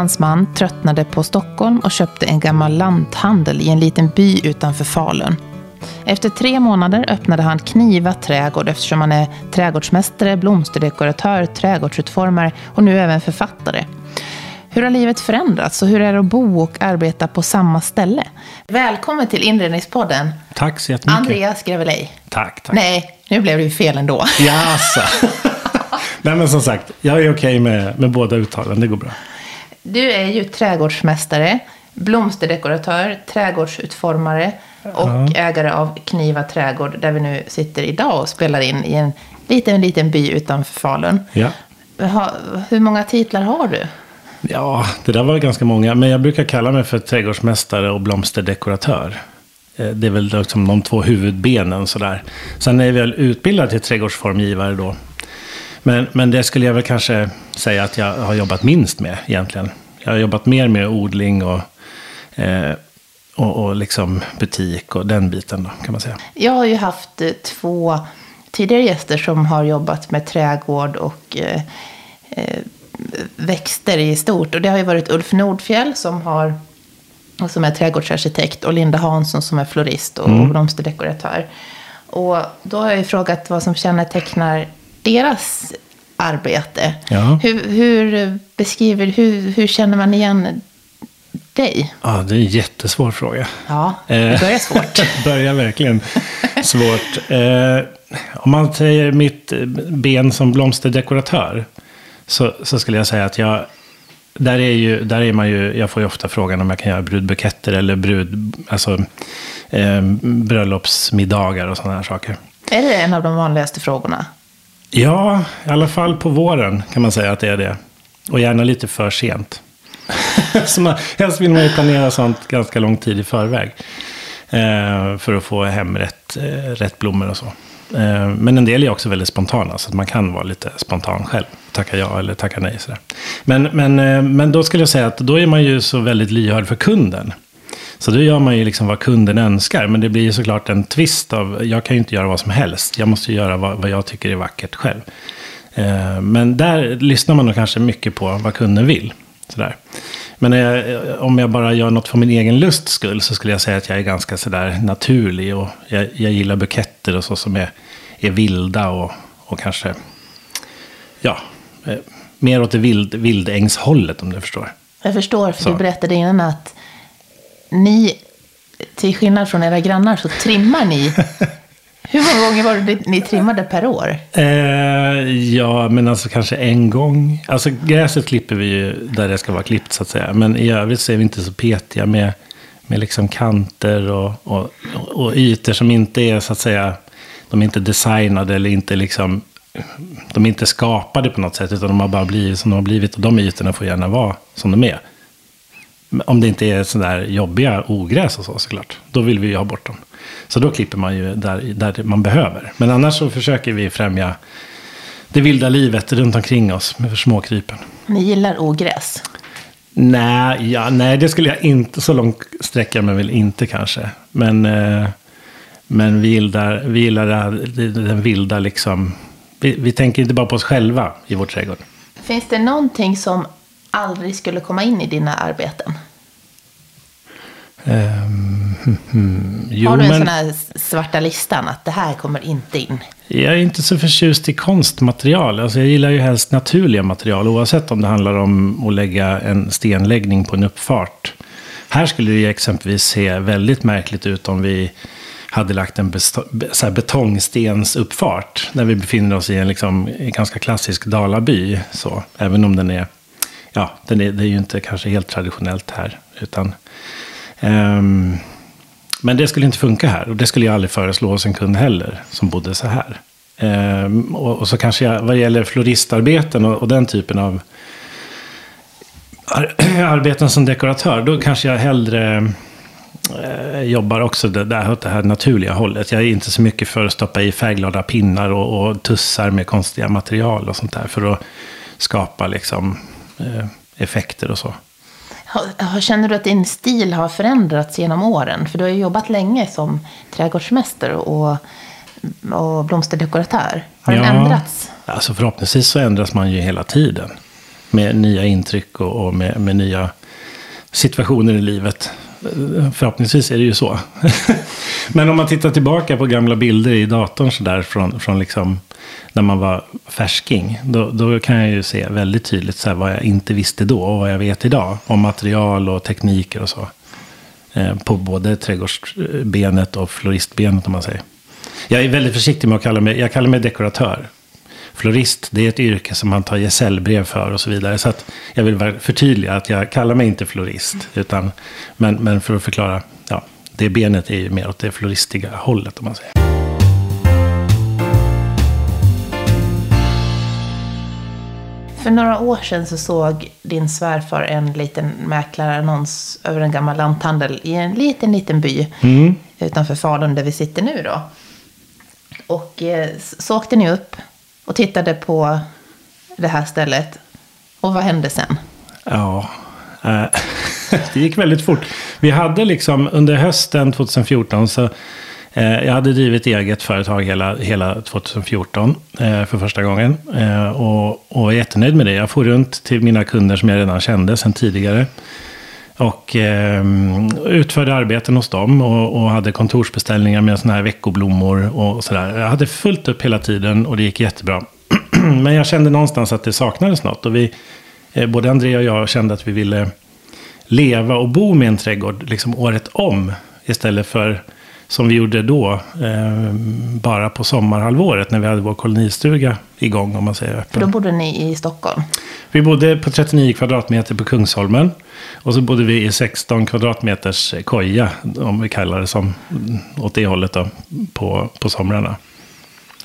hans man tröttnade på Stockholm och köpte en gammal lanthandel i en liten by utanför Falun. Efter tre månader öppnade han Kniva trädgård eftersom han är trädgårdsmästare, blomsterdekoratör, trädgårdsutformare och nu även författare. Hur har livet förändrats och hur är det att bo och arbeta på samma ställe? Välkommen till Inredningspodden. Tack så jättemycket. Andreas Gravelej. Tack, tack. Nej, nu blev det ju fel ändå. Jaså. Nej men som sagt, jag är okej med, med båda uttalen. Det går bra. Du är ju trädgårdsmästare, blomsterdekoratör, trädgårdsutformare och Ja. ägare av Kniva trädgård där vi nu sitter idag och spelar in i en liten, liten by utanför Falun. Ja. Ha, hur många titlar har du? ja, det där var ganska många. Men jag brukar kalla mig för trädgårdsmästare och blomsterdekoratör. Eh, Det är väl liksom de två huvudbenen sådär. Sen är jag väl utbildad till trädgårdsformgivare då. Men, men det skulle jag väl kanske säga att jag har jobbat minst med egentligen. Jag har jobbat mer med odling och, eh, och, och liksom butik och den biten då, kan man säga. Jag har ju haft eh, två tidigare gäster som har jobbat med trädgård och eh, eh, växter i stort. Och det har ju varit Ulf Nordfjell som, har, som är trädgårdsarkitekt och Linda Hansson som är florist och Mm. blomsterdekoratör. Och då har jag ju frågat vad som kännetecknar deras arbete. Ja. Hur, hur beskriver, hur, hur känner man igen dig? Ja, det är en jättesvår fråga. Ja, Eh. det börjar svårt. börjar verkligen svårt. Eh, om man säger mitt ben som blomsterdekoratör. Så, så skulle jag säga att jag... Där är, ju, där är man ju, jag får ju ofta frågan om jag kan göra brudbuketter eller brud, alltså, eh, bröllopsmiddagar och sådana här saker. Är det en av de vanligaste frågorna? Ja, i alla fall på våren kan man säga att det är det. Och gärna lite för sent. så man, helst vill man ju planera sånt ganska lång tid i förväg. Eh, för att få hem rätt, eh, rätt blommor och så. Eh, men en del är också väldigt spontana, så att man kan vara lite spontan själv. Tacka ja eller tacka nej. Sådär. Men, men, eh, men då skulle jag säga att då är man ju så väldigt lyhörd för kunden. Så då gör man ju liksom vad kunden önskar. Men det blir ju såklart en twist av, jag kan ju inte göra vad som helst. Jag måste ju göra vad, vad jag tycker är vackert själv. Eh, men där lyssnar man nog kanske mycket på vad kunden vill. Sådär. Men eh, om jag bara gör något för min egen lusts skull så skulle jag säga att jag är ganska sådär naturlig. Och jag, jag gillar buketter och så som är, är vilda och, och kanske, ja, eh, mer åt det vild, vildängshållet om du förstår. Jag förstår, för Så. du berättade innan att ni, till skillnad från era grannar, så trimmar ni. Hur många gånger var det ni trimmade per år? Eh, ja, men alltså kanske en gång. Alltså gräset klipper vi ju där det ska vara klippt så att säga. Men i övrigt så är vi inte så petiga med, med liksom kanter och, och, och ytor som inte är så att säga, de är inte designade eller inte liksom, de är inte skapade på något sätt utan de har bara blivit som de har blivit och de ytorna får gärna vara som de är. Om det inte är sådär jobbiga ogräs och så såklart. Då vill vi ju ha bort dem. Så då klipper man ju där, där man behöver. Men annars så försöker vi främja det vilda livet runt omkring oss med småkrypen. Ni gillar ogräs. Nej, ja, nej, det skulle jag inte, så långt sträcka mig väl inte kanske. Men, eh, men vi gillar, vi gillar den vilda liksom. Vi, vi tänker inte bara på oss själva i vår trädgård. Finns det någonting som aldrig skulle komma in i dina arbeten? Hmm, hmm. Jo, Har du en men- sån här svarta listan att det här kommer inte in? Jag är inte så förtjust i konstmaterial. Alltså jag gillar ju helst naturliga material. Oavsett om det handlar om att lägga en stenläggning på en uppfart. Här skulle det exempelvis se väldigt märkligt ut om vi hade lagt en betongstensuppfart. När vi befinner oss i en liksom, ganska klassisk dalaby. Så, även om den är, ja, den är, det är ju inte kanske helt traditionellt här. Utan, um, men det skulle inte funka här. Och det skulle jag aldrig föreslå hos en kund heller, som bodde så här. Um, och, och så kanske jag, vad gäller floristarbeten och, och den typen av ar arbeten som dekoratör, då kanske jag hellre eh, jobbar också det, där, åt det här naturliga hållet. Jag är inte så mycket för att stoppa i färgglada pinnar och, och tussar med konstiga material och sånt där. För att skapa liksom, eh, effekter och så. Känner du att din stil har förändrats genom åren? För du har ju jobbat länge som trädgårdsmästare och, och blomsterdekoratör. Har den Ja. ändrats? Alltså förhoppningsvis så ändras man ju hela tiden. med nya intryck och, och med, med nya situationer i livet. Förhoppningsvis är det ju så. Men om man tittar tillbaka på gamla bilder i datorn så där från, från liksom när man var färsking. Då, då kan jag ju se väldigt tydligt så vad jag inte visste då och vad jag vet idag. Om material och tekniker och så. Eh, på både trädgårdsbenet och floristbenet om man säger. Jag är väldigt försiktig med att kalla mig, jag kallar mig dekoratör. Florist, det är ett yrke som man tar gesällbrev för och så vidare. Så att jag vill förtydliga att jag kallar mig inte florist. Utan, men, men för att förklara, ja, det benet är ju mer åt det floristiga hållet om man säger. För några år sedan så såg din svärfar en liten mäklarannons över en gammal lanthandel i en liten, liten by mm. utanför Falun där vi sitter nu då. Och eh, så åkte ni upp och tittade på det här stället. Och vad hände sen? Ja, eh, det gick väldigt fort. Vi hade liksom under hösten 2014 så eh, jag hade drivit eget företag hela, hela 2014 eh, för första gången. Eh, och, och var jättenöjd med det. Jag får runt till mina kunder som jag redan kände sedan tidigare. Och eh, utförde arbeten hos dem och, och hade kontorsbeställningar med sådana här veckoblommor och sådär. Jag hade fullt upp hela tiden och det gick jättebra. Men jag kände någonstans att det saknades något. Och vi, eh, både André och jag kände att vi ville leva och bo med en trädgård liksom året om. Istället för som vi gjorde då, eh, bara på sommarhalvåret när vi hade vår kolonistuga igång om man säger öppen. För då bodde ni i Stockholm? Vi bodde på 39 kvadratmeter på Kungsholmen. Och så bodde vi i 16 kvadratmeters koja, om vi kallar det som, åt det hållet då, på, på somrarna.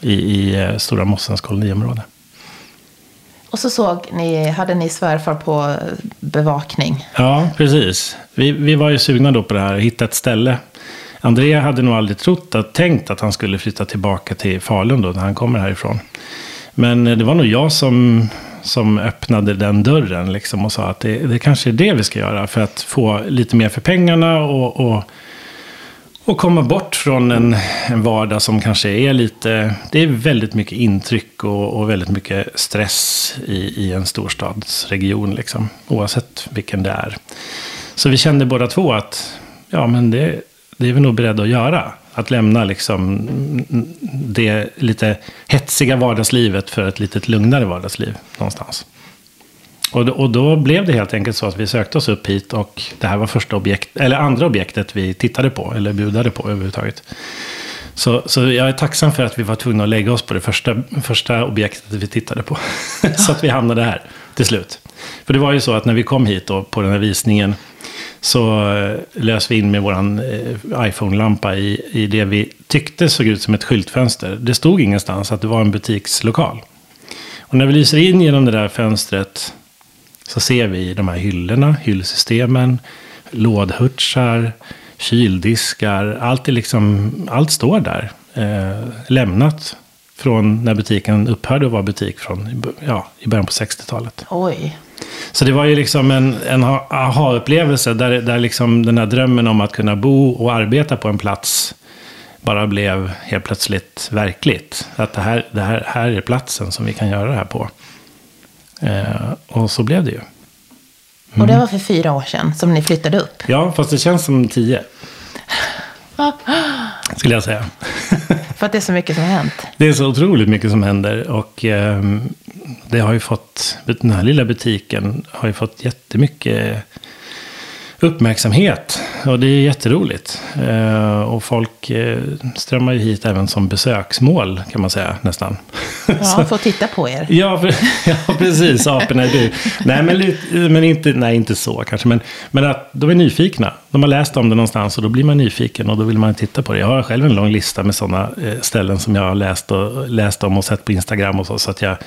I, i eh, Stora Mossens koloniområde. Och så såg ni, hade ni svärfar på bevakning? Ja, precis. Vi, vi var ju sugna då på det här, hitta ett ställe. Andrea hade nog aldrig trott att, tänkt att han skulle flytta tillbaka till Falun då, när han kommer härifrån. Men eh, det var nog jag som som öppnade den dörren liksom och sa att det, det kanske är det vi ska göra för att få lite mer för pengarna och, och, och komma bort från en, en vardag som kanske är lite, det är väldigt mycket intryck och, och väldigt mycket stress i, i en storstadsregion, liksom, oavsett vilken det är. Så vi kände båda två att ja, men det, det är vi nog beredda att göra. Att lämna liksom det lite hetsiga vardagslivet för ett lite lugnare vardagsliv någonstans. Och då, och då blev det helt enkelt så att vi sökte oss upp hit och det här var första objekt, eller andra objektet vi tittade på, eller budade på överhuvudtaget. Så, så jag är tacksam för att vi var tvungna att lägga oss på det första, första objektet vi tittade på. så att vi hamnade här till slut. För det var ju så att när vi kom hit då, på den här visningen så eh, lös vi in med vår eh, iPhone-lampa i, i det vi tyckte såg ut som ett skyltfönster. Det stod ingenstans att det var en butikslokal. Och när vi lyser in genom det där fönstret så ser vi de här hyllorna, hyllsystemen, lådhurtsar, kyldiskar. Allt, är liksom, allt står där. Eh, lämnat från när butiken upphörde att vara butik från ja, i början på 60-talet. Oj. Så det var ju liksom en, en aha-upplevelse där, där liksom den här drömmen om att kunna bo och arbeta på en plats bara blev helt plötsligt verkligt. Att det här, det här, här är platsen som vi kan göra det här på. Eh, och så blev det ju. Mm. Och det var för fyra år sedan som ni flyttade upp? Ja, fast det känns som tio. Skulle jag säga. För att det är så mycket som har hänt? Det är så otroligt mycket som händer. Och eh, det har ju fått, den här lilla butiken har ju fått jättemycket uppmärksamhet. Och det är jätteroligt. Eh, och folk eh, strömmar ju hit även som besöksmål kan man säga nästan. Ja, få titta på er. ja, ja, precis. Aporna är du. Nej, men, men inte, nej, inte så kanske. Men, men att de är nyfikna. De har läst om det någonstans och då blir man nyfiken och då vill man titta på det. Jag har själv en lång lista med sådana eh, ställen som jag har läst, och, läst om och sett på Instagram och så. Så att jag,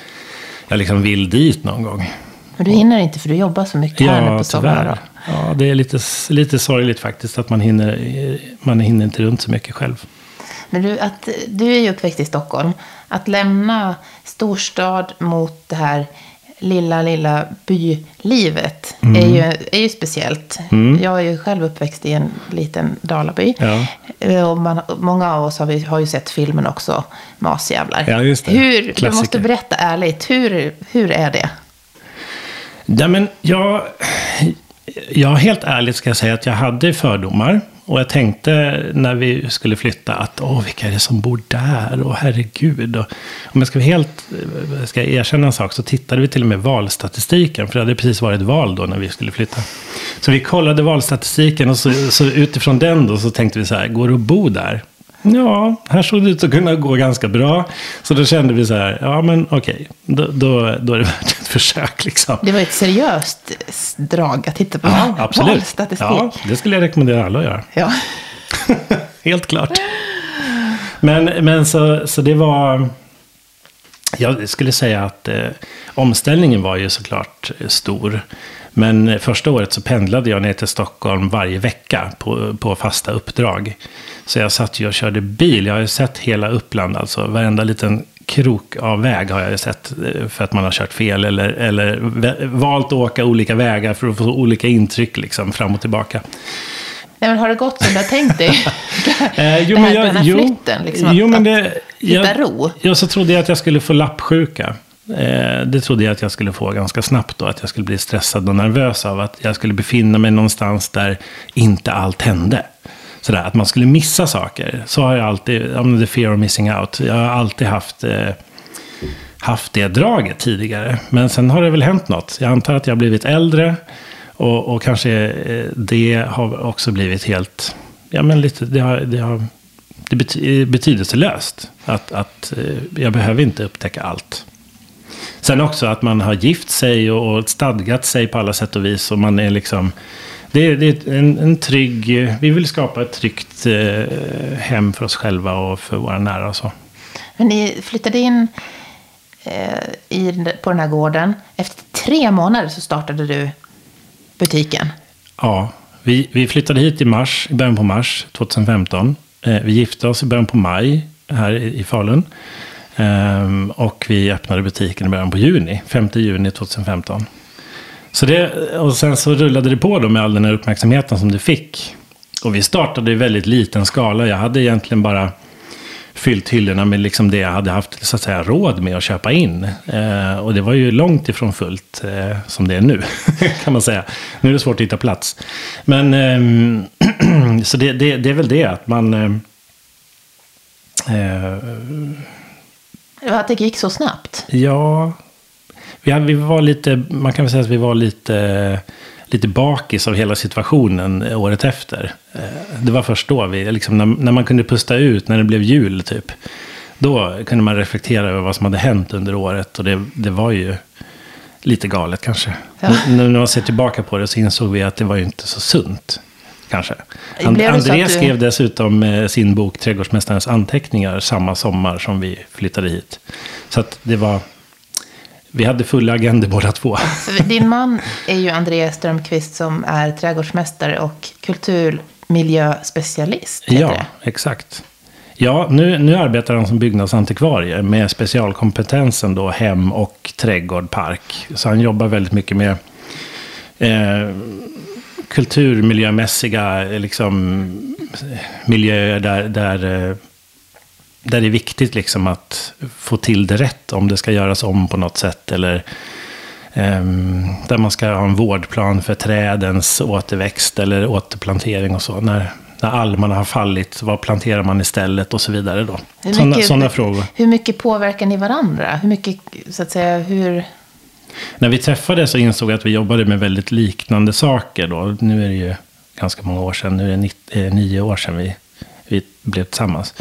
jag liksom vill dit någon gång. Men du hinner inte för du jobbar så mycket här ja, nu på sommaren. Ja, det är lite, lite sorgligt faktiskt att man hinner, man hinner inte runt så mycket själv. Men du, att, du är ju uppväxt i Stockholm. Att lämna storstad mot det här lilla, lilla bylivet mm. är, ju, är ju speciellt. Mm. Jag är ju själv uppväxt i en liten Dalaby. Ja. Och man, många av oss har, vi, har ju sett filmen också, Masjävlar. Ja, just det. Hur, du måste berätta ärligt, hur, hur är det? Ja, men jag, jag helt ärligt ska jag säga att jag hade fördomar. Och jag tänkte när vi skulle flytta att åh, vilka är det som bor där? Och herregud. Och, om jag ska, helt, ska erkänna en sak så tittade vi till och med valstatistiken. För det hade precis varit val då när vi skulle flytta. Så vi kollade valstatistiken och så, så utifrån den då så tänkte vi så här, går det att bo där? Ja, här såg det ut att kunna gå ganska bra. Så då kände vi så här, ja men okej, då, då, då är det värt ett försök liksom. Det var ett seriöst drag att titta på Ja, absolut. valstatistik. Ja, det skulle jag rekommendera alla att göra. Ja. Helt klart. Men, men så, så det var... Jag skulle säga att eh, omställningen var ju såklart stor. Men första året så pendlade jag ner till Stockholm varje vecka på, på fasta uppdrag. Så jag satt ju och körde bil. Jag har ju sett hela Uppland, alltså varenda liten krok av väg har jag ju sett eh, för att man har kört fel eller, eller valt att åka olika vägar för att få olika intryck liksom, fram och tillbaka. Nej, men har det gått som du har tänkt dig? Eh, jo, men jag- den här flytten, liksom, jo, att, men att det- hitta jag- ro. Ja, så trodde jag att jag skulle få lappsjuka. Eh, det trodde jag att jag skulle få ganska snabbt då. Att jag skulle bli stressad och nervös av att jag skulle befinna mig någonstans där inte allt hände. Sådär, att man skulle missa saker. Så har jag alltid, ja, the fear of missing out. Jag har alltid haft, eh, haft det draget tidigare. Men sen har det väl hänt något. Jag antar att jag har blivit äldre. Och, och kanske eh, det har också blivit helt, ja men lite, det har, det har det är betydelselöst. Att, att eh, jag behöver inte upptäcka allt. Sen också att man har gift sig och, och stadgat sig på alla sätt och vis. Och man är liksom... Det är, det är en, en trygg... Vi vill skapa ett tryggt eh, hem för oss själva och för våra nära och så. Men ni flyttade in eh, i, på den här gården. Efter tre månader så startade du butiken. Ja, vi, vi flyttade hit i mars, i början på mars 2015. Eh, vi gifte oss i början på maj här i, i Falun. Ehm, och vi öppnade butiken i början på juni, 5 juni 2015. Så det, och sen så rullade det på då med all den här uppmärksamheten som det fick. Och vi startade i väldigt liten skala. Jag hade egentligen bara fyllt hyllorna med liksom det jag hade haft så att säga, råd med att köpa in. Eh, och det var ju långt ifrån fullt eh, som det är nu, kan man säga. Nu är det svårt att hitta plats. Men eh, så det, det, det är väl det att man... Eh, eh, ehm, eh, Det var att det gick så snabbt. Ja, vi, var lite, man kan väl säga att vi var lite, lite bakis av hela situationen året efter. Eh, Det var först då, vi, liksom, när, när man kunde pusta ut, när det blev jul typ. Då kunde man reflektera över vad som hade hänt under året. Och det, det var ju lite galet kanske. Ja. När man ser tillbaka på det så insåg vi att det var ju inte så sunt. Kanske. And, André du- skrev dessutom eh, sin bok Trädgårdsmästarens anteckningar samma sommar som vi flyttade hit. Så att det var... Vi hade fulla agendor båda två. Din man är ju Andreas Strömqvist som är trädgårdsmästare och kulturmiljöspecialist. Ja, det. exakt. Ja, nu, nu arbetar han som byggnadsantikvarie med specialkompetensen då hem och trädgård, park. Så han jobbar väldigt mycket med eh, kulturmiljömässiga liksom, miljöer där, där, eh, där det är viktigt liksom att få till det rätt om det ska göras om på något sätt. Eller ehm, där man ska ha en vårdplan för trädens återväxt eller återplantering och så. När, när almarna har fallit, vad planterar man istället och så vidare då. Sådana frågor. Hur mycket påverkar ni varandra? Hur mycket, så att säga, hur... När vi träffades så insåg jag att vi jobbade med väldigt liknande saker då. Nu är det ju ganska många år sedan, nu är det nitt, eh, nio år sedan vi, vi blev tillsammans.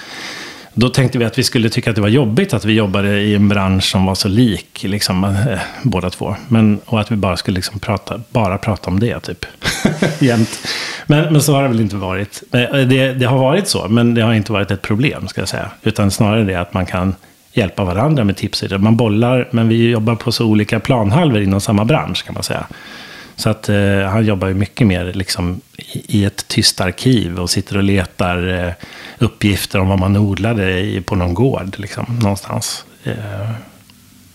Då tänkte vi att vi skulle tycka att det var jobbigt att vi jobbade i en bransch som var så lik, liksom, eh, båda två. Men, och att vi bara skulle liksom prata, bara prata om det, typ. Jämt. Men, men så har det väl inte varit. Eh, det, det har varit så, men det har inte varit ett problem, ska jag säga. Utan snarare det att man kan hjälpa varandra med tips. och. Man bollar, men vi jobbar på så olika planhalvor inom samma bransch, kan man säga. Så att eh, han jobbar ju mycket mer liksom, i, i ett tyst arkiv och sitter och letar eh, uppgifter om vad man odlade i, på någon gård liksom, någonstans. Eh,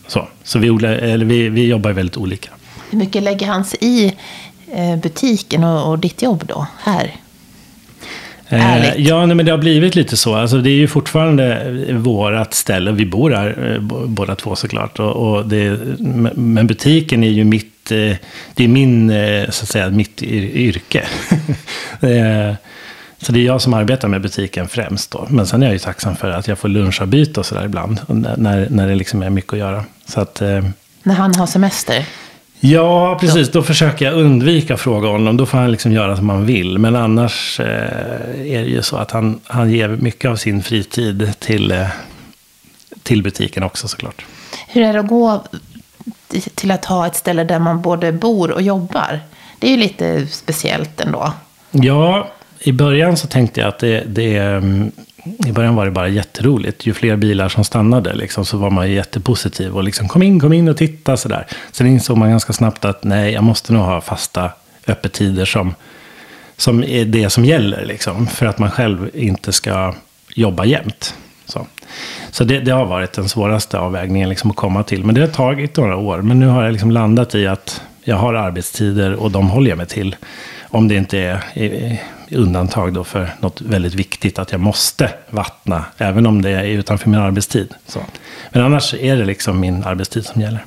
så så vi, odlar, eller vi, vi jobbar ju väldigt olika. Hur mycket lägger han sig i eh, butiken och, och ditt jobb då, här? Ärligt. ja, nej, men det har blivit lite så. Alltså, det är ju fortfarande vårat ställe. Vi bor här eh, båda två såklart. Och, och det, men butiken är ju mitt, eh, det är min, eh, så att säga, mitt yrke. så det är jag som arbetar med butiken främst då. Men sen är jag ju tacksam för att jag får lunchavbyte och sådär ibland. När, när det liksom är mycket att göra. Så att, när han har semester? Ja, precis. Då försöker jag undvika att fråga honom. Då får han liksom göra som han vill. Men annars eh, är det ju så att han, han ger mycket av sin fritid till, eh, till butiken också såklart. Hur är det att gå till att ha ett ställe där man både bor och jobbar? Det är ju lite speciellt ändå. Ja, i början så tänkte jag att det, det mm, i början var det bara jätteroligt. Ju fler bilar som stannade liksom, så var man jättepositiv och liksom kom in, kom in och titta sådär. Sen insåg man ganska snabbt att nej, jag måste nog ha fasta öppettider som, som är det som gäller. Liksom, för att man själv inte ska jobba jämt. Så, så det, det, har varit den svåraste avvägningen liksom, att komma till. Men det har tagit några år. Men nu har jag liksom landat i att jag har arbetstider och de håller jag mig till. Om det inte är undantag då för något väldigt viktigt, att jag måste vattna, även om det är utanför min arbetstid. Så. Men annars är det liksom min arbetstid som gäller.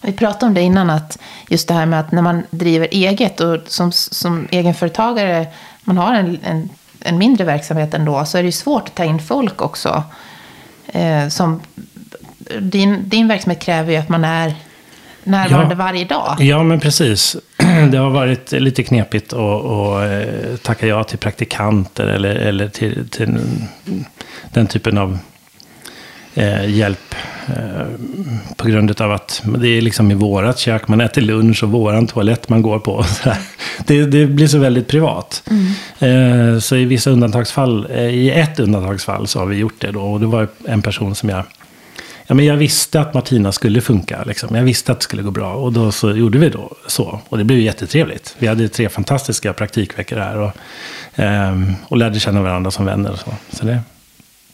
Vi pratade om det innan, att just det här med att när man driver eget och som, som egenföretagare, man har en, en, en mindre verksamhet ändå, så är det ju svårt att ta in folk också. Eh, som, din, din verksamhet kräver ju att man är närvarande ja, varje dag. Ja, men precis. Det har varit lite knepigt att, att eh, tacka ja till praktikanter eller, eller till, till den typen av eh, hjälp. Eh, på grund av att det är liksom i vårat kök, man äter lunch och våran toalett man går på. Det, det, blir så väldigt privat. Mm. Eh, så i vissa undantagsfall, eh, i ett undantagsfall så har vi gjort det då. Och det var en person som jag ja, men jag visste att Martina skulle funka. Liksom. Jag visste att det skulle gå bra. Och då så gjorde vi då så. Och det blev jättetrevligt. Vi hade tre fantastiska praktikveckor här. Och, eh, och lärde känna varandra som vänner. Och så så det,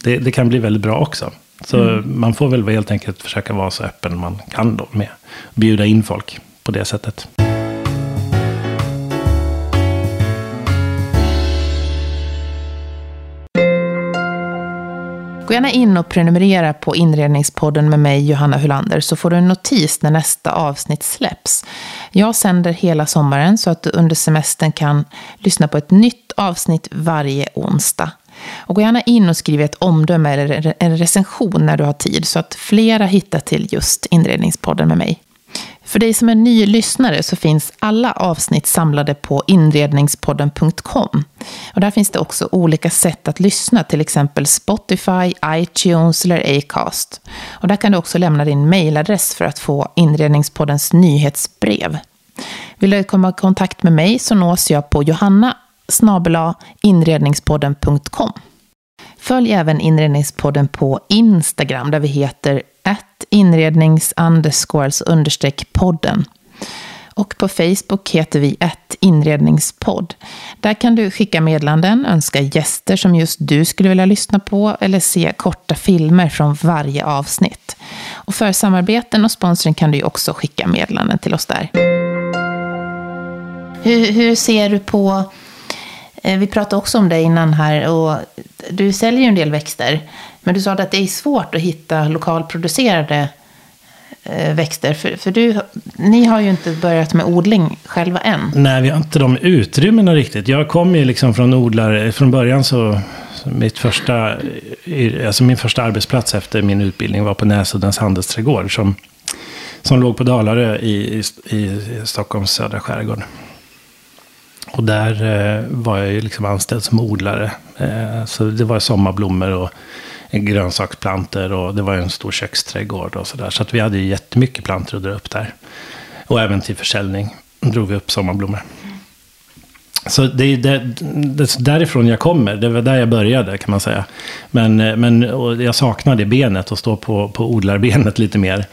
det, det kan bli väldigt bra också. Så mm. man får väl helt enkelt försöka vara så öppen man kan då med. Bjuda in folk på det sättet. Gå gärna in och prenumerera på Inredningspodden med mig, Johanna Hulander, så får du en notis när nästa avsnitt släpps. Jag sänder hela sommaren så att du under semestern kan lyssna på ett nytt avsnitt varje onsdag. Och gå gärna in och skriv ett omdöme eller en recension när du har tid så att flera hittar till just Inredningspodden med mig. För dig som är ny lyssnare så finns alla avsnitt samlade på inredningspodden.com. Och där finns det också olika sätt att lyssna, till exempel Spotify, iTunes eller Acast. Och där kan du också lämna din mailadress för att få Inredningspoddens nyhetsbrev. Vill du komma i kontakt med mig så nås jag på johanna inredningspodden.com. Följ även Inredningspodden på Instagram där vi heter inrednings understreck podden. Och på Facebook heter vi ett inredningspodd. Där kan du skicka meddelanden, önska gäster som just du skulle vilja lyssna på eller se korta filmer från varje avsnitt. Och för samarbeten och sponsring kan du också skicka meddelanden till oss där. Hur, hur ser du på eh, vi pratade också om det innan här och du säljer ju en del växter. Men du sa att det är svårt att hitta lokalproducerade eh, växter. För, för du, ni har ju inte börjat med odling själva än. Nej, vi har inte de utrymmena riktigt. Jag kom ju liksom från odlare, från början så mitt första, alltså min första arbetsplats efter min utbildning var på Näsuddens handelsträdgård som, som låg på Dalarö i, i, i Stockholms södra skärgård. Och där eh, var jag ju liksom anställd som odlare. Eh, så det var sommarblommor och grönsaksplanter och det var en stor köksträdgård och sådär. Så att vi hade ju jättemycket plantor att dra upp där. Och även till försäljning drog vi upp sommarblommor. Så det är där, det, därifrån jag kommer. Det var där jag började kan man säga. Men, eh, men jag saknar det benet och stå på, på odlarbenet lite mer.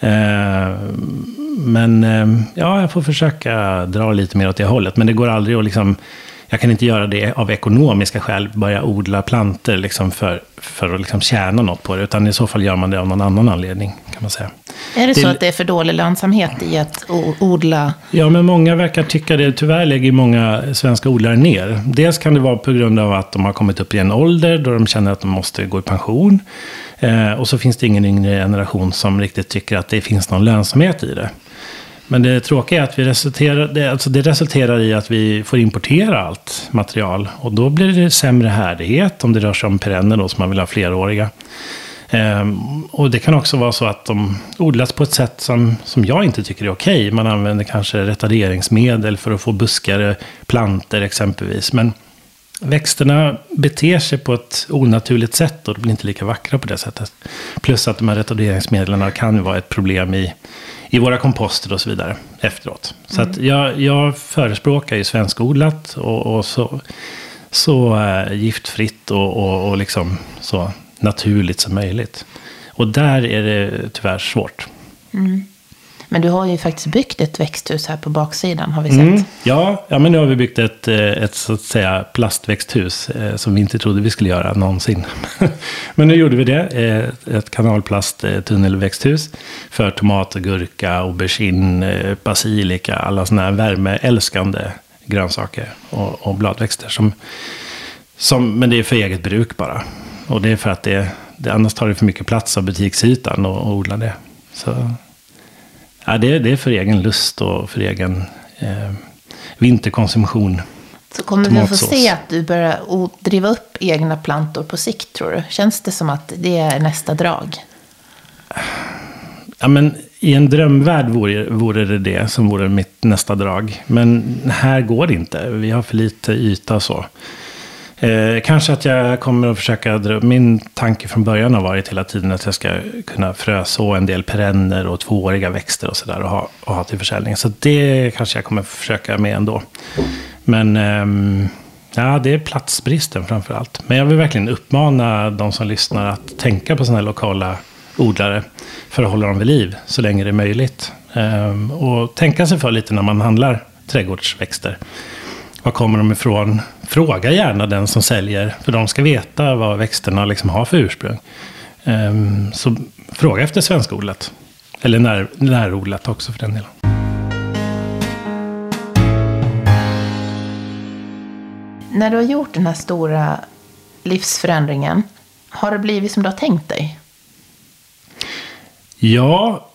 Eh, men eh, ja, jag får försöka dra lite mer åt det hållet. Men det går aldrig att liksom jag kan inte göra det av ekonomiska skäl, börja odla planter liksom för, för att liksom tjäna något på det. Utan i så fall gör man det av någon annan anledning, kan man säga. Är det, det så att det är för dålig lönsamhet i att odla? Ja, men många verkar tycka det. Tyvärr lägger många svenska odlare ner. Dels kan det vara på grund av att de har kommit upp i en ålder då de känner att de måste gå i pension. Eh, och så finns det ingen yngre generation som riktigt tycker att det finns någon lönsamhet i det. Men det tråkiga är att vi resulterar, det, alltså det resulterar i att vi får importera allt material. Och då blir det sämre härdighet om det rör sig om perenner då, som man vill ha fleråriga. Ehm, och det kan också vara så att de odlas på ett sätt som, som jag inte tycker är okej. Man använder kanske retarderingsmedel för att få buskare planter exempelvis. Men växterna beter sig på ett onaturligt sätt och de blir inte lika vackra på det sättet. Plus att de här retarderingsmedlen kan vara ett problem i, i våra komposter och så vidare efteråt. Så mm. att jag, jag förespråkar ju svenskodlat och, och så, så äh, giftfritt och, och, och liksom så naturligt som möjligt. Och där är det tyvärr svårt. Mm. Men du har ju faktiskt byggt ett växthus här på baksidan, har vi sett. Mm, ja, ja, men nu har vi byggt ett, eh, ett så att säga plastväxthus eh, som vi inte trodde vi skulle göra någonsin. men nu gjorde vi det, eh, Ett ett kanalplasttunnelväxthus eh, för tomat, gurka, aubergine, basilika, alla sådana här värmeälskande grönsaker och, och bladväxter. Som, som, men det är för eget bruk bara. Och det är för att det, det annars tar det för mycket plats av butiksytan att odla det. Så ja, det, det är för egen lust och för egen eh, vinterkonsumtion. Så kommer vi få se att du börjar driva upp egna plantor på sikt, tror du? Känns det som att det är nästa drag? Ja, men i en drömvärld vore, vore det det som vore mitt nästa drag. Men här går det inte. Vi har för lite yta så. Eh, kanske att jag kommer att försöka dra Min tanke från början har varit hela tiden att jag ska kunna fröså en del perenner och tvååriga växter och sådär och ha, och ha till försäljning. Så det kanske jag kommer att försöka med ändå. Men eh, ja, det är platsbristen framför allt. Men jag vill verkligen uppmana de som lyssnar att tänka på sådana här lokala odlare för att hålla dem vid liv så länge det är möjligt. Eh, och tänka sig för lite när man handlar trädgårdsväxter. Var kommer de ifrån? Fråga gärna den som säljer, för de ska veta vad växterna liksom har för ursprung. Um, så fråga efter svenskodlat. Eller när, närodlat också för den delen. När du har gjort den här stora livsförändringen, har det blivit som du har tänkt dig? Ja,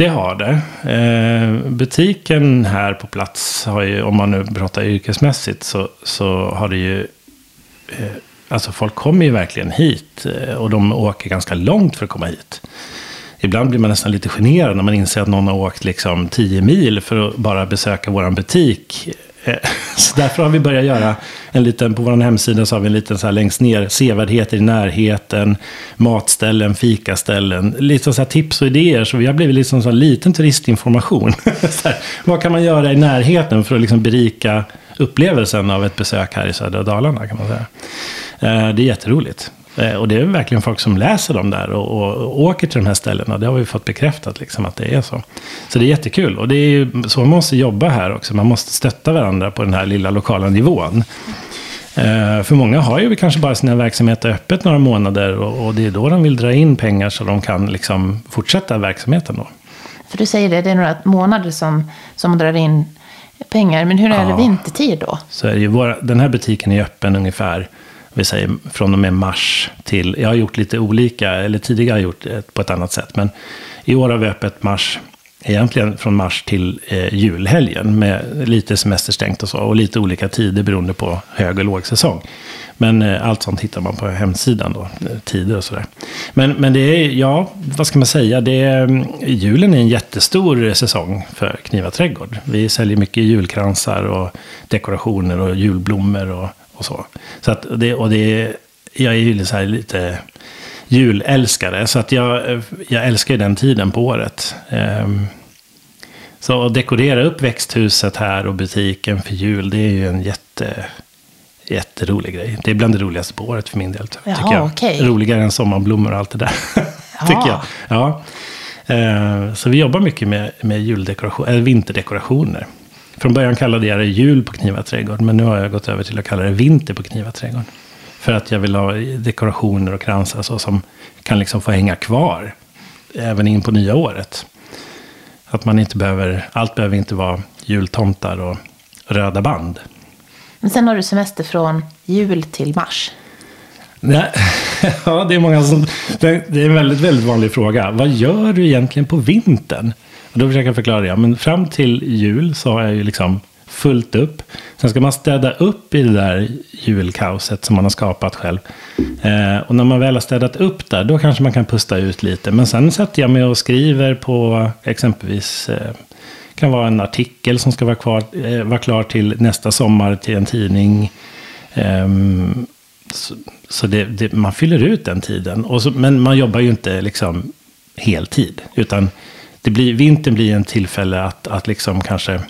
det har det. Eh, butiken här på plats har ju, om man nu pratar yrkesmässigt, så, så har det ju... Eh, alltså folk kommer ju verkligen hit eh, och de åker ganska långt för att komma hit. Ibland blir man nästan lite generad när man inser att någon har åkt liksom 10 mil för att bara besöka vår butik. Eh, så därför har vi börjat göra en liten, på vår hemsida så har vi en liten så här längst ner, sevärdheter i närheten, matställen, fikaställen, lite så här tips och idéer. Så vi har blivit liksom så här liten turistinformation. här, vad kan man göra i närheten för att liksom berika upplevelsen av ett besök här i södra Dalarna kan man säga. Eh, det är jätteroligt. Eh, och det är verkligen folk som läser dem där och, och, och, åker till de här ställena. Det har vi fått bekräftat liksom, att det är så. Så det är jättekul. Och det är ju så man måste jobba här också. Man måste stötta varandra på den här lilla lokala nivån. Eh, för många har ju kanske bara sina verksamheter öppet några månader och, det är då de vill dra in pengar så de kan liksom fortsätta verksamheten då. För du säger det, det är några månader som, som drar in pengar. Men hur är det vintertid då? Så är det ju, våra, den här butiken är öppen ungefär vi säger från och med mars till, jag har gjort lite olika, eller tidigare har jag gjort det på ett annat sätt, men i år har vi öppet mars, egentligen från mars till eh, julhelgen med lite semesterstängt och så, och lite olika tider beroende på hög och lågsäsong. Men eh, allt sånt hittar man på hemsidan då, eh, tider och sådär. Men, men det är, ja, vad ska man säga, det är, mm, julen är en jättestor säsong för Kniva Trädgård. Vi säljer mycket julkransar och dekorationer och julblommor och och så. så att det, och det, jag är ju så lite julälskare, så att jag, jag älskar den tiden på året. Um, så att dekorera upp växthuset här och butiken för jul, det är ju en jätte, jätterolig grej. Det är bland det roligaste på året för min del. Jaha, tycker jag. Okay. Roligare än sommarblommor och allt det där. tycker jag. Ja. Uh, så vi jobbar mycket med, med juldekoration, eller vinterdekorationer. Från början kallade jag det jul på Kniva trädgård, men nu har jag gått över till att kalla det vinter på Kniva trädgård. För att jag vill ha dekorationer och kransar så som kan liksom få hänga kvar även in på nya året. Att man inte behöver, allt behöver inte vara jultomtar och röda band. Men sen har du semester från jul till mars. Nej, ja, det är många som... Det är en väldigt, väldigt vanlig fråga. Vad gör du egentligen på vintern? Och då försöker jag förklara det. Men fram till jul så har jag ju liksom fullt upp. Sen ska man städa upp i det där julkaoset som man har skapat själv. Eh, och när man väl har städat upp där, då kanske man kan pusta ut lite. Men sen sätter jag mig och skriver på exempelvis eh, kan vara en artikel som ska vara, kvar, eh, vara klar till nästa sommar till en tidning. Ehm, så, så det, det, man fyller ut den tiden. Och så, men man jobbar ju inte liksom heltid. Utan det blir, vintern blir en tillfälle att, att liksom kanske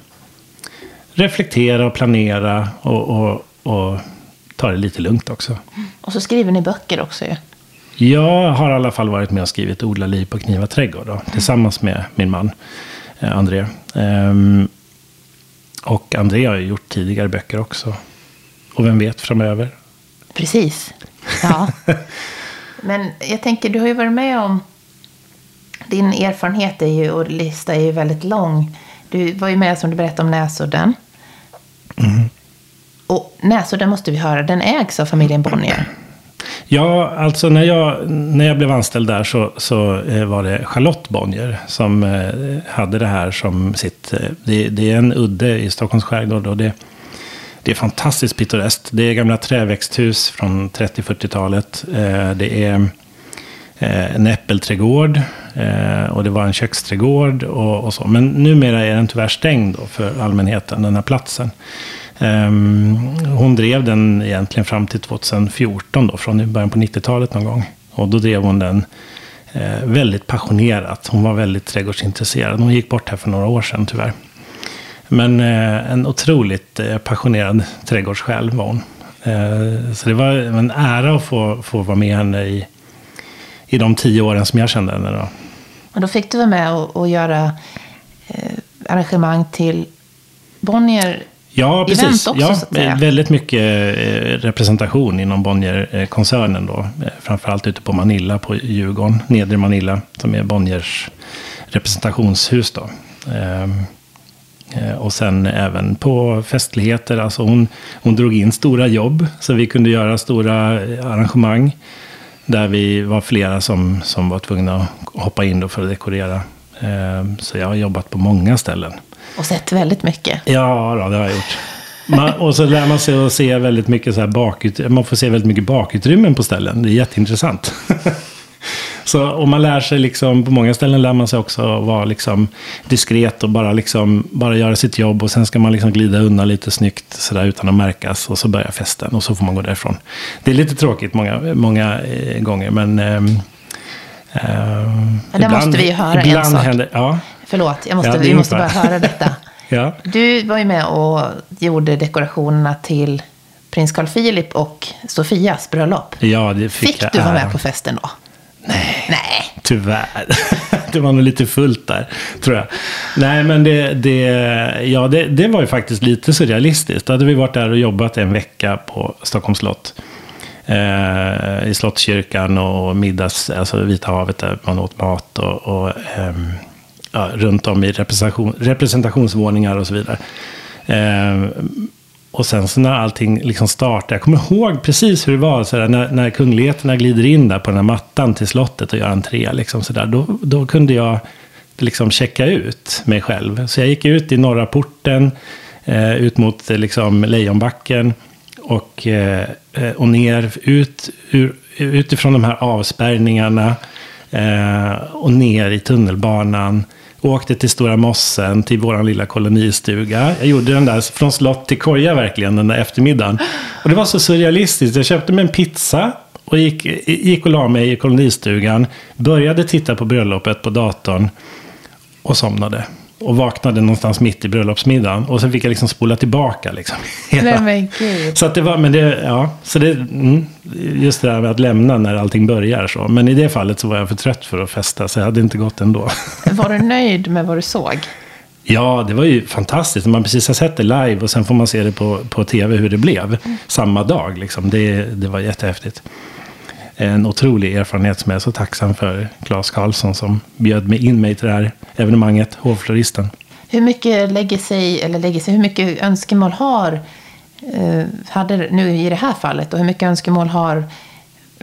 reflektera och planera och, och, och ta det lite lugnt också. Och så skriver ni böcker också ju. Jag har i alla fall varit med och skrivit Odla liv på Kniva trädgård. Då, tillsammans med min man eh, André. Um, och André har ju gjort tidigare böcker också. Och vem vet framöver? Precis. Ja. Men jag tänker, du har ju varit med om... Din erfarenhet är ju, och lista är ju väldigt lång. Du var ju med som du berättade om Näsudden. Mm. Och Näsudden måste vi höra, den ägs av familjen Bonnier. Ja, alltså när jag, när jag blev anställd där så, så eh, var det Charlotte Bonnier som eh, hade det här som sitt... Eh, det, det är en udde i Stockholms skärgård och det, det är fantastiskt pittoreskt. Det är gamla träväxthus från 30-40-talet. Det är Eh, en äppelträdgård eh, och det var en köksträdgård och, och så. Men numera är den tyvärr stängd för allmänheten, den här platsen. Ehm, hon drev den egentligen fram till 2014, då, från början på 90-talet någon gång. Och då drev hon den eh, väldigt passionerat. Hon var väldigt trädgårdsintresserad. Hon gick bort här för några år sedan tyvärr. Men en otroligt passionerad trädgårdssjäl var hon. Så det var en ära att få, få vara med henne i, i de tio åren som jag kände henne. Då. Och då fick du vara med och, och göra eh, arrangemang till Bonnier Ja, precis. Också, ja, väldigt mycket eh, representation inom Bonnier-koncernen. Då. Eh, framförallt ute på Manilla, på Djurgården, nedre Manilla, som är Bonniers representationshus. Då. Ehm, eh, och sen även på festligheter. Alltså hon, hon drog in stora jobb, så vi kunde göra stora arrangemang. Där vi var flera som, som var tvungna att hoppa in för att dekorera. Ehm, så jag har jobbat på många ställen. Och sett väldigt mycket. Ja, då, det har jag gjort. Man, och så lär man sig att se väldigt mycket så här bakut, man får se väldigt mycket bakutrymmen på ställen. Det är jätteintressant. så om man lär sig liksom, på många ställen lär man sig också vara liksom diskret och bara, liksom, bara göra sitt jobb. Och sen ska man liksom glida undan lite snyggt sådär utan att märkas. Och så börjar festen och så får man gå därifrån. Det är lite tråkigt många, många eh, gånger, men... Eh, eh, det ibland, måste vi höra en sak. Händer, ja. Förlåt, jag måste, ja, vi måste bara höra detta. ja. Du var ju med och gjorde dekorationerna till prins Carl Philip och Sofias bröllop. Ja, det fick, fick du vara med på festen då? Nej, Nej. tyvärr. det var nog lite fullt där, tror jag. Nej, men det, det, ja, det, det var ju faktiskt lite surrealistiskt. Då hade vi varit där och jobbat en vecka på Stockholms slott. Eh, I Slottskyrkan och middags, alltså Vita havet där man åt mat. och, och eh, ja, runt om i representation, representationsvåningar och så vidare. Eh, och sen så när allting liksom startade, jag kommer ihåg precis hur det var, så där, när, när kungligheterna glider in där på den här mattan till slottet och gör entré, liksom så där, då, då kunde jag liksom checka ut mig själv. Så jag gick ut i norra porten, eh, ut mot liksom, Lejonbacken och, eh, och ner, ut, ur, utifrån de här avspärrningarna eh, och ner i tunnelbanan åkte till Stora Mossen, till vår lilla kolonistuga. Jag gjorde den där från slott till koja verkligen, den där eftermiddagen. Och det var så surrealistiskt. Jag köpte mig en pizza och gick, gick och la mig i kolonistugan. Började titta på bröllopet på datorn och somnade och vaknade någonstans mitt i bröllopsmiddagen. Och sen fick jag liksom spola tillbaka. Liksom, Nej, men gud. Så att det var, men det, ja, så det, mm, just det där med att lämna när allting börjar så. Men i det fallet så var jag för trött för att festa, så jag hade inte gått ändå. Var du nöjd med vad du såg? Ja, det var ju fantastiskt. Man precis har sett det live och sen får man se det på, på tv hur det blev. Samma dag liksom. Det, det var jättehäftigt. En otrolig erfarenhet som jag är så tacksam för Claes Karlsson som bjöd mig in mig till det här evenemanget, Hovfloristen. Hur mycket lägger sig, eller lägger sig, hur mycket önskemål har, eh, hade nu i det här fallet, och hur mycket önskemål har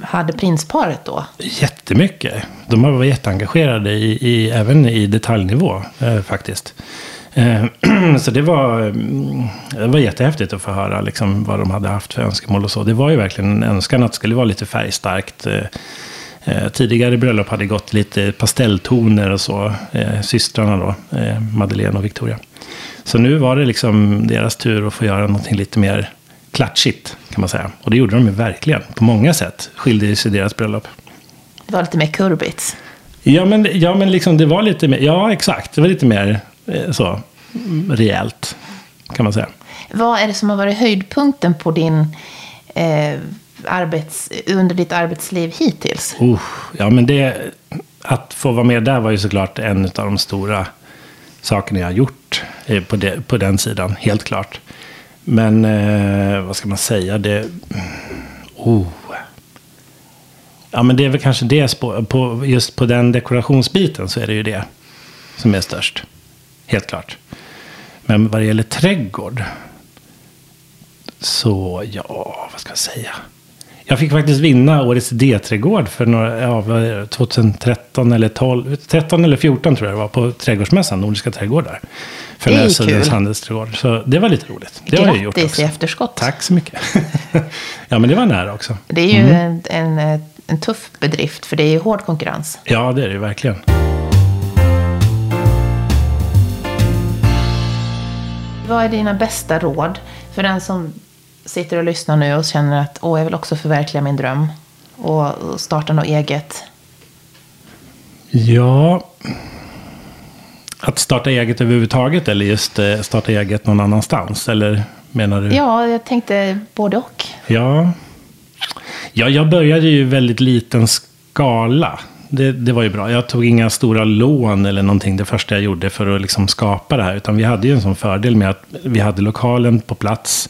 hade prinsparet då? Jättemycket. De har varit jätteengagerade i, i, även i detaljnivå eh, faktiskt. Eh, så det var, mm, det var jättehäftigt att få höra liksom, vad de hade haft för önskemål och så. Det var ju verkligen en önskan att det skulle vara lite färgstarkt. Eh, eh tidigare bröllop hade gått lite pastelltoner och så. Eh, systrarna då, eh, Madeleine och Victoria. Så nu var det liksom deras tur att få göra någonting lite mer klatschigt kan man säga. Och det gjorde de ju verkligen. På många sätt skilde sig deras bröllop. Det var lite mer kurbits. Ja, men, ja, men liksom det var lite mer, ja exakt, det var lite mer eh, så rejält kan man säga. Vad är det som har varit höjdpunkten på din eh, arbets, under ditt arbetsliv hittills? Uh, ja, men det, att få vara med där var ju såklart en av de stora sakerna jag har gjort eh, på, det, på den sidan, helt klart. Men eh, vad ska man säga? Det... Oh. Ja, men det är väl kanske det. På, just på den dekorationsbiten så är det ju det som är störst. Helt klart. Men vad det gäller trädgård. Så ja, vad ska jag säga? Jag fick faktiskt vinna årets D-trädgård för några, ja, 2013 eller 12, 13 eller 14 tror jag det var på Trädgårdsmässan, Nordiska trädgårdar. För det är handelstråd. Så det var lite roligt. Det Grattis har jag gjort också. i efterskott. Tack så mycket. ja, men det var nära också. Det är ju mm. en, en, en tuff bedrift, för det är ju hård konkurrens. Ja, det är det ju verkligen. Vad är dina bästa råd för den som sitter och lyssnar nu och känner att Åh, jag vill också förverkliga min dröm och starta något eget? Ja, att starta eget överhuvudtaget eller just eh, starta eget någon annanstans? Eller menar du? Ja, jag tänkte både och. Ja, ja jag började ju väldigt liten skala. Det, det, var ju bra. Jag tog inga stora lån eller någonting det första jag gjorde för att liksom skapa det här. Utan vi hade ju en sån fördel med att vi hade lokalen på plats.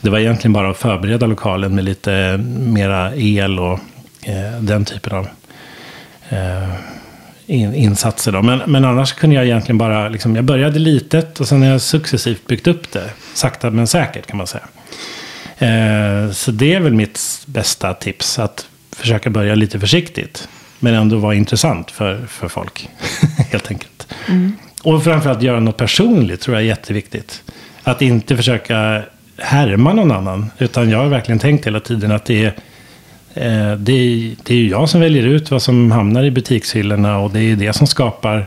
Det var egentligen bara att förbereda lokalen med lite mera el och eh, den typen av eh, in, insatser. Då. Men, men annars kunde jag egentligen bara, liksom, jag började litet och sen har jag successivt byggt upp det. Sakta men säkert kan man säga. Eh, så det är väl mitt bästa tips. Att försöka börja lite försiktigt. Men ändå vara intressant för, för folk. Helt enkelt. Mm. Och framförallt göra något personligt tror jag är jätteviktigt. Att inte försöka härma någon annan. Utan jag har verkligen tänkt hela tiden att det är Eh, det, är, det är ju jag som väljer ut vad som hamnar i butikshyllorna och det är det som skapar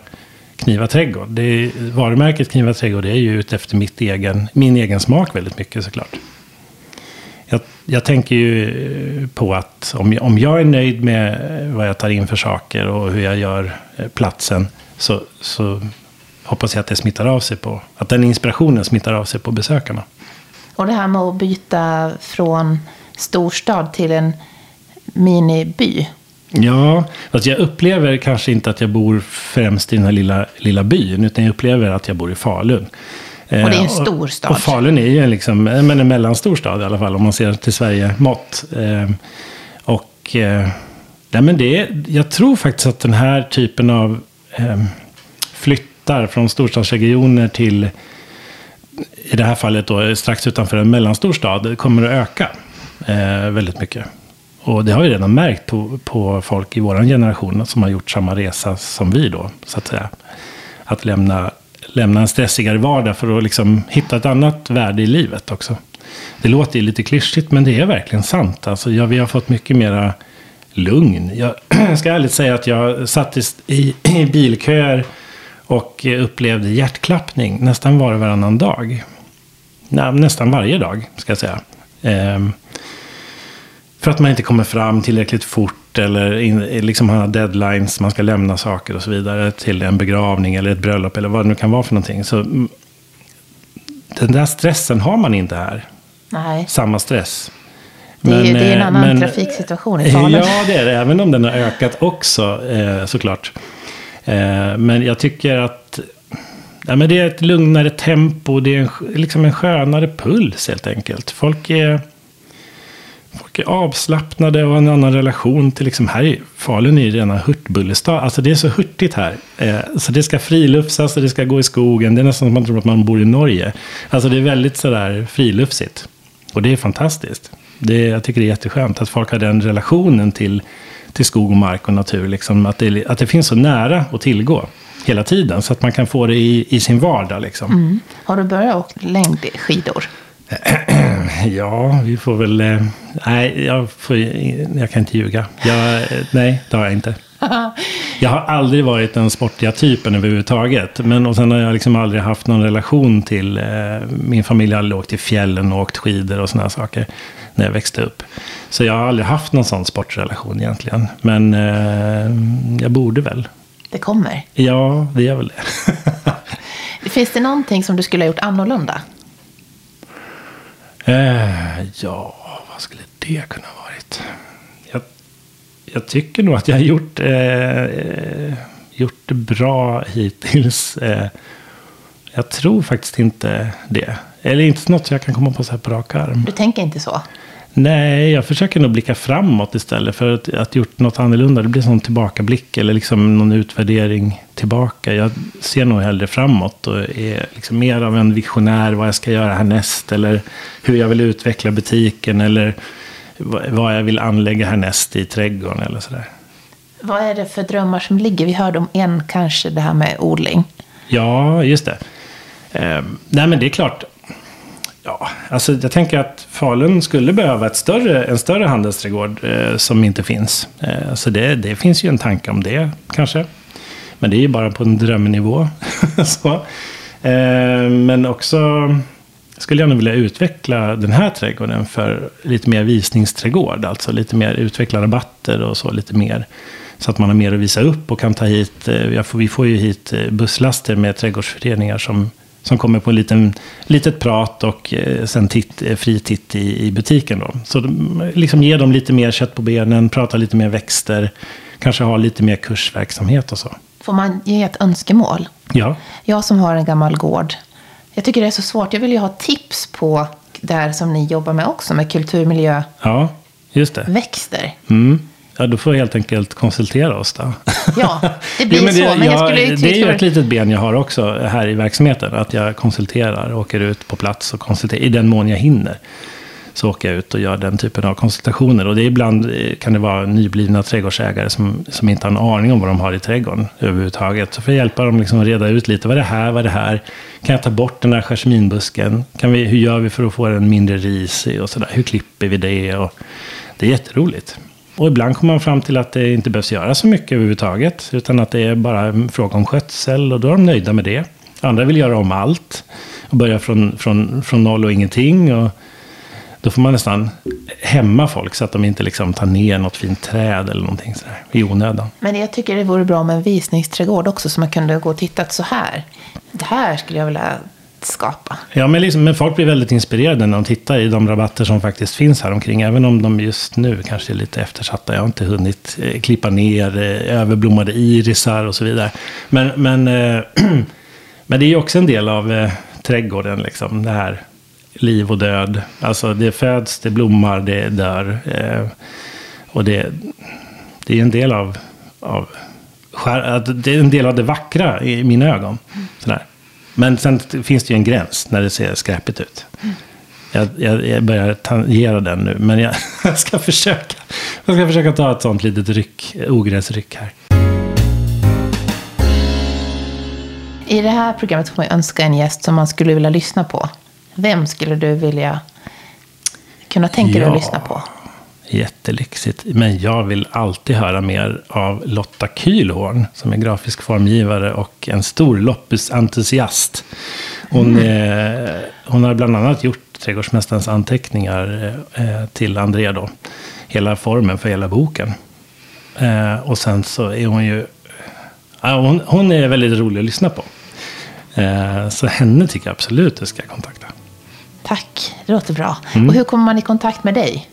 Kniva Trädgård. Det är, varumärket Kniva Trädgård är ju ut efter mitt egen, min egen smak väldigt mycket såklart. Jag, jag tänker ju på att om, om jag är nöjd med vad jag tar in för saker och hur jag gör eh, platsen så, så hoppas jag att det smittar av sig på, att den inspirationen smittar av sig på besökarna. Och det här med att byta från storstad till en miniby. Ja, alltså jag upplever kanske inte att jag bor främst i den här lilla, lilla byn, utan jag upplever att jag bor i Falun. Och det är en eh, stor stad. Och, Falun är ju en, liksom, men en mellanstor stad i alla fall, om man ser till Sverige-mått. Eh, och eh, nej, men det, jag tror faktiskt att den här typen av flyttar från storstadsregioner till, i det här fallet då, strax utanför en mellanstor stad, kommer att öka väldigt mycket. Och det har vi redan märkt på, på folk i vår generation som har gjort samma resa som vi då, så att säga. Att lämna, lämna en stressigare vardag för att liksom hitta ett annat värde i livet också. Det låter ju lite klyschigt, men det är verkligen sant. Alltså, ja, vi har fått mycket mera lugn. Jag ska ärligt säga att jag satt i, i bilköer och eh, upplevde hjärtklappning nästan var och varannan dag. Nej, nästan varje dag, ska jag säga. Ehm, för att man inte kommer fram tillräckligt fort eller in, liksom har deadlines, man ska lämna saker och så vidare till en begravning eller ett bröllop eller vad det nu kan vara för någonting. Så mm, den där stressen har man inte här. Nej. Samma stress. Det är, men, det är en eh, annan men, trafiksituation i Falun. Ja, det är det. Även om den har ökat också, eh, såklart. Eh, men jag tycker att ja, men det är ett lugnare tempo. Det är en, liksom en skönare puls helt enkelt. Folk är, folk är avslappnade och en annan relation till... Liksom, här i Falun är ju rena hurtbullestad. Alltså det är så hurtigt här. Eh, så det ska friluftsas och det ska gå i skogen. Det är nästan som man tror att man bor i Norge. Alltså det är väldigt sådär friluftsigt. Och det är fantastiskt. Det, jag tycker det är jätteskönt att folk har den relationen till, till skog och mark och natur. Liksom, att, det, att det finns så nära att tillgå hela tiden. Så att man kan få det i, i sin vardag. Liksom. Mm. Har du börjat åka längdskidor? ja, vi får väl... Eh, nej, jag, får, jag kan inte ljuga. Jag, eh, nej, det har jag inte. Jag har aldrig varit den sportiga typen överhuvudtaget. Men och sen har jag liksom aldrig haft någon relation till... Eh, min familj har aldrig åkt till fjällen och åkt skidor och sådana saker när jag växte upp. Så jag har aldrig haft någon sån sportrelation egentligen. Men eh, jag borde väl. Det kommer? Ja, det gör väl det. Finns det någonting som du skulle ha gjort annorlunda? Eh, ja, vad skulle det kunna ha varit? Jag, jag tycker nog att jag har gjort, eh, eh, gjort det bra hittills. Eh, jag tror faktiskt inte det. Eller inte något jag kan komma på så här på rak arm. Du tänker inte så? Nej, jag försöker nog blicka framåt istället för att, att gjort något annorlunda. Det blir sån tillbakablick eller liksom någon utvärdering tillbaka. Jag ser nog hellre framåt och är liksom mer av en visionär vad jag ska göra härnäst. Eller hur jag vill utveckla butiken eller vad jag vill anlägga härnäst i trädgården eller sådär. Vad är det för drömmar som ligger? Vi hörde om en kanske, det här med odling. Ja, just det. Eh, nej, men det är klart. Ja, alltså jag tänker att Falun skulle behöva ett större, en större handelsträdgård eh, som inte finns. Eh, så det, det finns ju en tanke om det kanske. Men det är ju bara på en drömnivå. så. Eh, men också skulle jag nog vilja utveckla den här trädgården för lite mer visningsträdgård. Alltså lite mer utveckla rabatter och så lite mer. Så att man har mer att visa upp och kan ta hit, eh, vi får ju hit eh, busslaster med trädgårdsföreningar som som kommer på en liten, litet prat och eh, sen titt, eh, fri titt i, i butiken. Då. Så liksom ge dem lite mer kött på benen, prata lite mer växter, kanske ha lite mer kursverksamhet och så. Får man ge ett önskemål? Ja. Jag som har en gammal gård, jag tycker det är så svårt. Jag vill ju ha tips på där som ni jobbar med också, med kulturmiljö. Ja, just det. Växter. Mm. Ja, då får jag helt enkelt konsultera oss då. Ja, det blir jo, men det, så. Men jag, skulle jag, det är ju ett litet ben jag har också här i verksamheten. Att jag konsulterar, åker ut på plats och konsulterar. I den mån jag hinner. Så åker jag ut och gör den typen av konsultationer. Och det är ibland kan det vara nyblivna trädgårdsägare som, som inte har en aning om vad de har i trädgården överhuvudtaget. Så får jag hjälpa dem liksom att reda ut lite. Vad är det här? Vad är det här? Kan jag ta bort den där jasminbusken? Kan vi, hur gör vi för att få den mindre risig? Och så där. Hur klipper vi det? Och det är jätteroligt. Och ibland kommer man fram till att det inte behövs göra så mycket överhuvudtaget. Utan att det är bara en fråga om skötsel och då är de nöjda med det. Andra vill göra om allt och börja från, från, från noll och ingenting. Och då får man nästan hämma folk så att de inte liksom tar ner något fint träd eller någonting sådär i onödan. Men jag tycker det vore bra med en visningsträdgård också så man kunde gå och titta så här. Det här skulle jag vilja skapa. Ja, men, liksom, men folk blir väldigt inspirerade när de tittar i de rabatter som faktiskt finns här omkring. Även om de just nu kanske är lite eftersatta. Jag har inte hunnit eh, klippa ner eh, överblommade irisar och så vidare. Men, men, eh, men det är ju också en del av trädgården, liksom, det här liv och död. Alltså det föds, det blommar, det dör. Eh, och det, det är en del av, av det är en del av det vackra i mina ögon. Sådär. Men sen finns det ju en gräns när det ser skräpigt ut. Jag, jag, jag börjar tangera den nu, men jag, jag, ska försöka. Jag ska försöka ta ett sånt litet ryck, ogräsryck här. I det här programmet får man önska en gäst som man skulle vilja lyssna på. Vem skulle du vilja kunna tänka dig att lyssna på? Jättelyxigt. Men jag vill alltid höra mer av Lotta Kühlhorn, som är grafisk formgivare och en stor loppusentusiast. Hon, mm. eh, hon har bland annat gjort Trädgårdsmästarens anteckningar eh, till André då. Hela formen för hela boken. Eh, och sen så är hon ju... hon, hon, är väldigt rolig att lyssna på. Eh, så henne tycker jag absolut du ska kontakta. Tack, det låter bra. Mm. Och hur kommer man i kontakt med dig?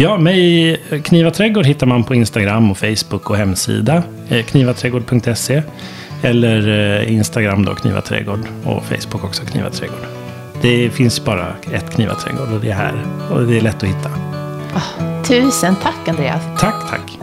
Ja, mig Kniva Trädgård hittar man på Instagram och Facebook och hemsida. Eh, knivaträdgård.se. Eller eh, Instagram då, Kniva Trädgård. Och Facebook också, Kniva Trädgård. Det finns bara ett Kniva Trädgård och det är här. Och det är lätt att hitta. Ah, tusen tack Andreas. Tack, tack.